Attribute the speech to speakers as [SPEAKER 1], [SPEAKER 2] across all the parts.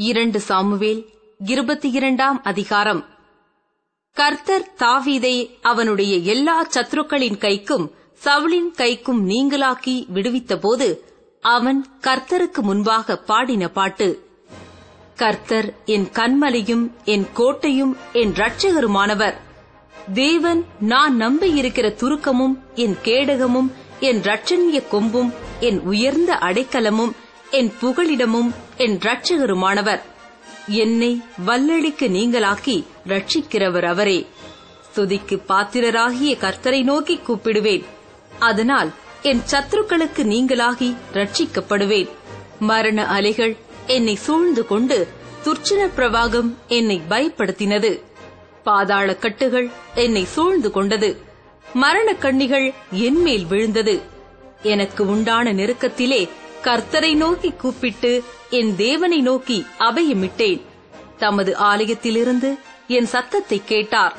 [SPEAKER 1] இரண்டு சாமுவேல் இருபத்தி இரண்டாம் அதிகாரம். கர்த்தர் தாவீதை அவனுடைய எல்லா சத்ருக்களின் கைக்கும் சவுளின் கைக்கும் நீங்களாக்கி விடுவித்தபோது அவன் கர்த்தருக்கு முன்பாக பாடின பாட்டு. கர்த்தர் என் கண்மலையும் என் கோட்டையும் என் இரட்சகருமானவர். தேவன் நான் நம்பியிருக்கிற துருக்கமும் என் கேடகமும் என் இரட்சணிய கொம்பும் என் உயர்ந்த அடைக்கலமும் என் புகலிடமும் என் ரட்சகருமானவர் என்னை வல்லழிக்கு நீங்களாக்கி ரட்சிக்கிறவர் அவரே. துதிக்கு பாத்திரராகிய கர்த்தரை நோக்கி கூப்பிடுவேன். அதனால் என் சத்துருக்களுக்கு நீங்களாகி ரட்சிக்கப்படுவேன் மரண அலைகள் என்னை சூழ்ந்து கொண்டு துர்ச்சன பிரவாகம் என்னை பயப்படுத்தினது. பாதாள கட்டுகள் என்னை சூழ்ந்து கொண்டது. மரண கண்ணிகள் என்மேல் விழுந்தது. எனக்கு உண்டான நெருக்கத்திலே கர்த்தரை நோக்கி கூப்பிட்டு என் தேவனை நோக்கி அபயமிட்டேன். தமது ஆலயத்திலிருந்து என் சத்தத்தை கேட்டார்.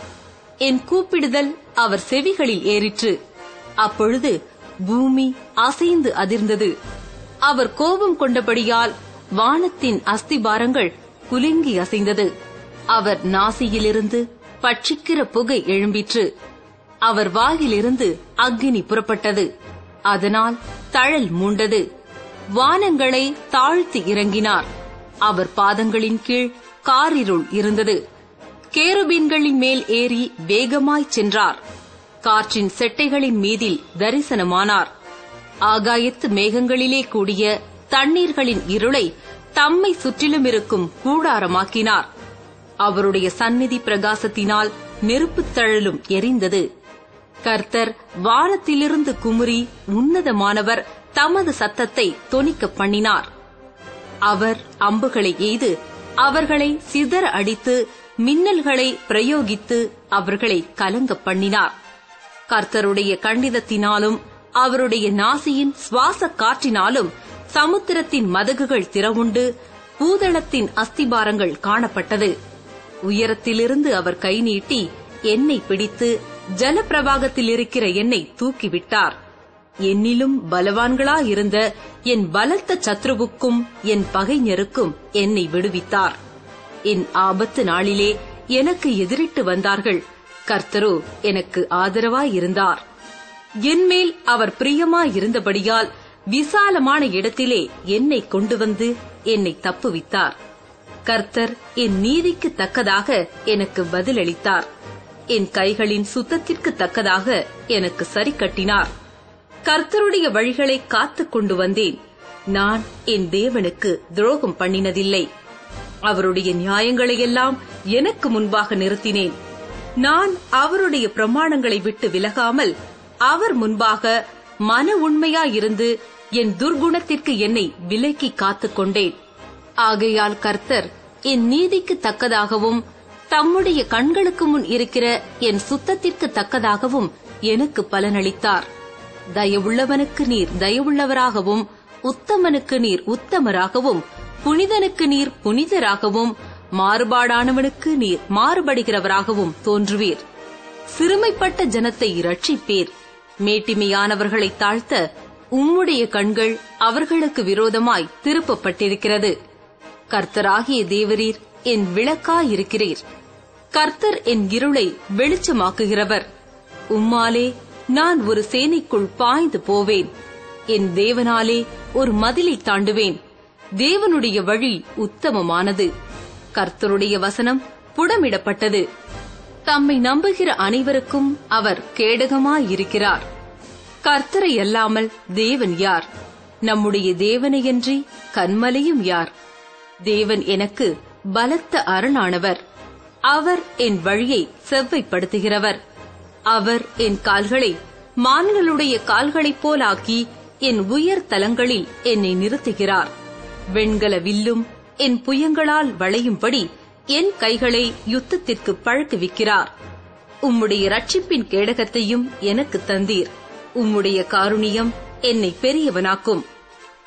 [SPEAKER 1] என் கூப்பிடுதல் அவர் செவிகளில் ஏறிற்று. அப்பொழுது பூமி அசைந்து அதிர்ந்தது. அவர் கோபம் கொண்டபடியால் வானத்தின் அஸ்திபாரங்கள் குலுங்கி அசைந்தது. அவர் நாசியிலிருந்து பட்சிக்கிற புகை எழும்பிற்று. அவர் வாயிலிருந்து அக்னி புறப்பட்டது. அதனால் தழல் மூண்டது. வானங்களை தாழ்த்தி இறங்கினார். அவர் பாதங்களின் கீழ் காரிருள் இருந்தது. கேருபீன்களின் மேல் ஏறி வேகமாய்ச் சென்றார். காற்றின் செட்டைகளின் மீதில் தரிசனமானார். ஆகாயத்து மேகங்களிலே கூடிய தண்ணீர்களின் இருளை தம்மை சுற்றிலும் இருக்கும் கூடாரமாக்கினார். அவருடைய சந்நிதி பிரகாசத்தினால் நெருப்புத் தழலும் எரிந்தது. கர்த்தர் வானத்திலிருந்து குமுறி உன்னதமானவர் தமது சத்தத்தை தொனிக்கப் பண்ணினார். அவர் அம்புகளை எய்து அவர்களை சிதற அடித்து மின்னல்களை பிரயோகித்து அவர்களை கலங்க பண்ணினார். கர்த்தருடைய கண்டிதத்தினாலும் அவருடைய நாசியின் சுவாச காற்றினாலும் சமுத்திரத்தின் மதகுகள் திறவுண்டு பூதளத்தின் அஸ்திபாரங்கள் காணப்பட்டது. உயரத்திலிருந்து அவர் கை நீட்டி என்னை பிடித்து ஜலப்பிரவாகத்தில் இருக்கிற என்னை தூக்கிவிட்டார். என்னிலும் பலவான்களாயிருந்த என் பலத்த சத்ருவுக்கும் என் பகைஞருக்கும் என்னை விடுவித்தார். என் ஆபத்து நாளிலே எனக்கு எதிரிட்டு வந்தார்கள். கர்த்தரோ எனக்கு ஆதரவாயிருந்தார். என்மேல் அவர் பிரியமாயிருந்தபடியால் விசாலமான இடத்திலே என்னை கொண்டு வந்து என்னை தப்புவித்தார். கர்த்தர் என் நீதிக்கு தக்கதாக எனக்கு பதிலளித்தார். என் கைகளின் சுத்தத்திற்கு தக்கதாக எனக்கு சரி கட்டினார் கர்த்தருடைய வழிகளை காத்துக் கொண்டு வந்தேன். நான் என் தேவனுக்கு துரோகம் பண்ணினதில்லை. அவருடைய நியாயங்களையெல்லாம் எனக்கு முன்பாக நிறுத்தினேன். நான் அவருடைய பிரமாணங்களை விட்டு விலகாமல் அவர் முன்பாக மன உண்மையாயிருந்து என் துர்குணத்திற்கு என்னை விலக்கி காத்துக் கொண்டேன். ஆகையால் கர்த்தர் என் நீதிக்கு தக்கதாகவும் தம்முடைய கண்களுக்கு முன் இருக்கிற என் சுத்தத்திற்கு தக்கதாகவும் எனக்கு பலனளித்தார். தயவுள்ளவனுக்கு நீர் தயவுள்ளவராகவும் உத்தமனுக்கு நீர் உத்தமராகவும் புனிதனுக்கு நீர் புனிதராகவும் மாறுபாடானவனுக்கு நீர் மாறுபடுகிறவராகவும் தோன்றுவீர். சிறுமைப்பட்ட ஜனத்தை இரட்சிப்பீர். மேட்டிமையானவர்களை தாழ்த்த உம்முடைய கண்கள் அவர்களுக்கு விரோதமாய் திருப்பப்பட்டிருக்கிறது. கர்த்தராகிய தேவரீர் என் விளக்காயிருக்கிறீர். கர்த்தர் என் இருளை வெளிச்சமாக்குகிறவர். உம்மாலே நான் ஒரு சேனைக்குள் பாய்ந்து போவேன். என் தேவனாலே ஒரு மதிலை தாண்டுவேன். தேவனுடைய வழி உத்தமமானது. கர்த்தருடைய வசனம் புடமிடப்பட்டது. தம்மை நம்புகிற அனைவருக்கும் அவர் கேடகமாயிருக்கிறார். கர்த்தரை அல்லாமல் தேவன் யார்? நம்முடைய தேவனையன்றி கண்மலையும் யார்? தேவன் எனக்கு பலத்த அரணானவர். அவர் என் வழியை செவ்வைப்படுத்துகிறவர். அவர் என் கால்களை மான்களுடைய கால்களைப் போலாக்கி என் உயர் தலங்களில் என்னை நிறுத்துகிறார். வெண்கல வில்லும் என் புயங்களால் வளையும்படி என் கைகளை யுத்தத்திற்கு பழக்குவிக்கிறார். உம்முடைய ரட்சிப்பின் கேடகத்தையும் எனக்கு தந்தீர். உம்முடைய காருணியம் என்னை பெரியவனாக்கும்.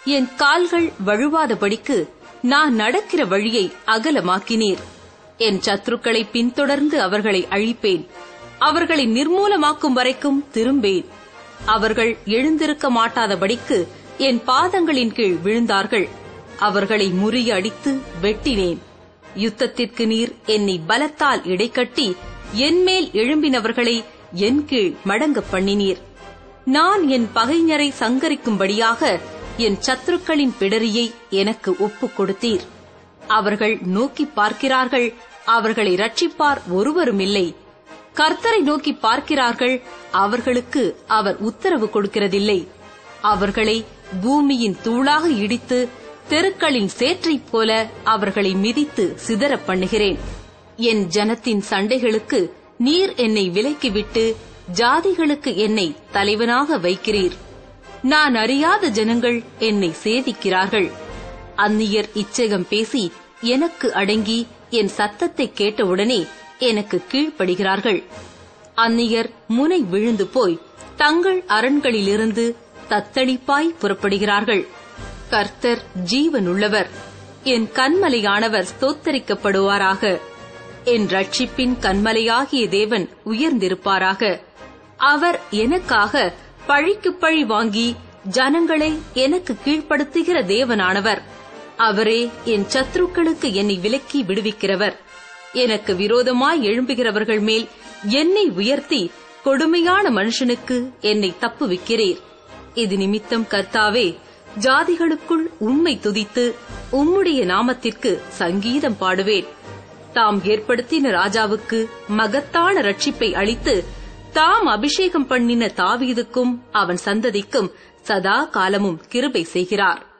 [SPEAKER 1] என் கால்கள் வழுவாதபடிக்கு நான் நடக்கிற வழியை அகலமாக்கினீர். என் சத்துருக்களை பின்தொடர்ந்து அவர்களை அழிப்பேன். அவர்களை நிர்மூலமாக்கும் வரைக்கும் திரும்பேன். அவர்கள் எழுந்திருக்க மாட்டாதபடிக்கு என் பாதங்களின் கீழ் விழுந்தார்கள். அவர்களை முறியடித்து வெட்டினேன். யுத்தத்திற்கு நீர் என்னை பலத்தால் இடைக்கட்டி என்மேல் எழும்பினவர்களை என் கீழ் மடங்க பண்ணினீர். நான் என் பகைஞரை சங்கரிக்கும்படியாக என் சத்துருக்களின் பிடரியை எனக்கு ஒப்புக் கொடுத்தீர். அவர்கள் நோக்கி பார்க்கிறார்கள். அவர்களை ரட்சிப்பார் ஒருவருமில்லை. கர்த்தரை நோக்கி பார்க்கிறார்கள் அவர்களுக்கு அவர் உத்தரவு கொடுக்கிறதில்லை. அவர்களை பூமியின் தூளாக இடித்து தெருக்களின் சேற்றைப் போல அவர்களை மிதித்து சிதறப் பண்ணுகிறேன். என் ஜனத்தின் சண்டைகளுக்கு நீர் என்னை விலக்கிவிட்டு ஜாதிகளுக்கு என்னை தலைவனாக வைக்கிறீர். நான் அறியாத ஜனங்கள் என்னை சேதிக்கிறார்கள் அந்நியர் இச்சகம் பேசி எனக்கு அடங்கி என் சத்தத்தை கேட்டவுடனே எனக்கு கீழ்ப்படுகிறார்கள். அந்நியர் முனை விழுந்து போய் தங்கள் அரண்களிலிருந்து தத்தளிப்பாய் புறப்படுகிறார்கள். கர்த்தர் ஜீவனுள்ளவர். என் கண்மலையானவர் ஸ்தோத்தரிக்கப்படுவாராக. என் ரட்சிப்பின் கண்மலையாகிய தேவன் உயர்ந்திருப்பாராக. அவர் எனக்காக பழிக்கு பழி வாங்கி ஜனங்களை எனக்கு கீழ்ப்படுத்துகிற தேவனானவர். அவரே என் சத்ருக்களுக்கு என்னை விலக்கி விடுவிக்கிறவர். எனக்கு விரோதமாய் எழும்புகிறவர்கள் மேல் என்னை உயர்த்தி கொடுமையான மனுஷனுக்கு என்னை தப்புவிக்கிறீர். இது நிமித்தம் கர்த்தாவே ஜாதிகளுக்குள் உம்மை துதித்து உம்முடைய நாமத்திற்கு சங்கீதம் பாடுவேன். தாம் ஏற்படுத்தின ராஜாவுக்கு மகத்தான ரட்சிப்பை அளித்து தாம் அபிஷேகம் பண்ணின தாவீதுக்கும் அவன் சந்ததிக்கும் சதா காலமும் கிருபை செய்கிறார்.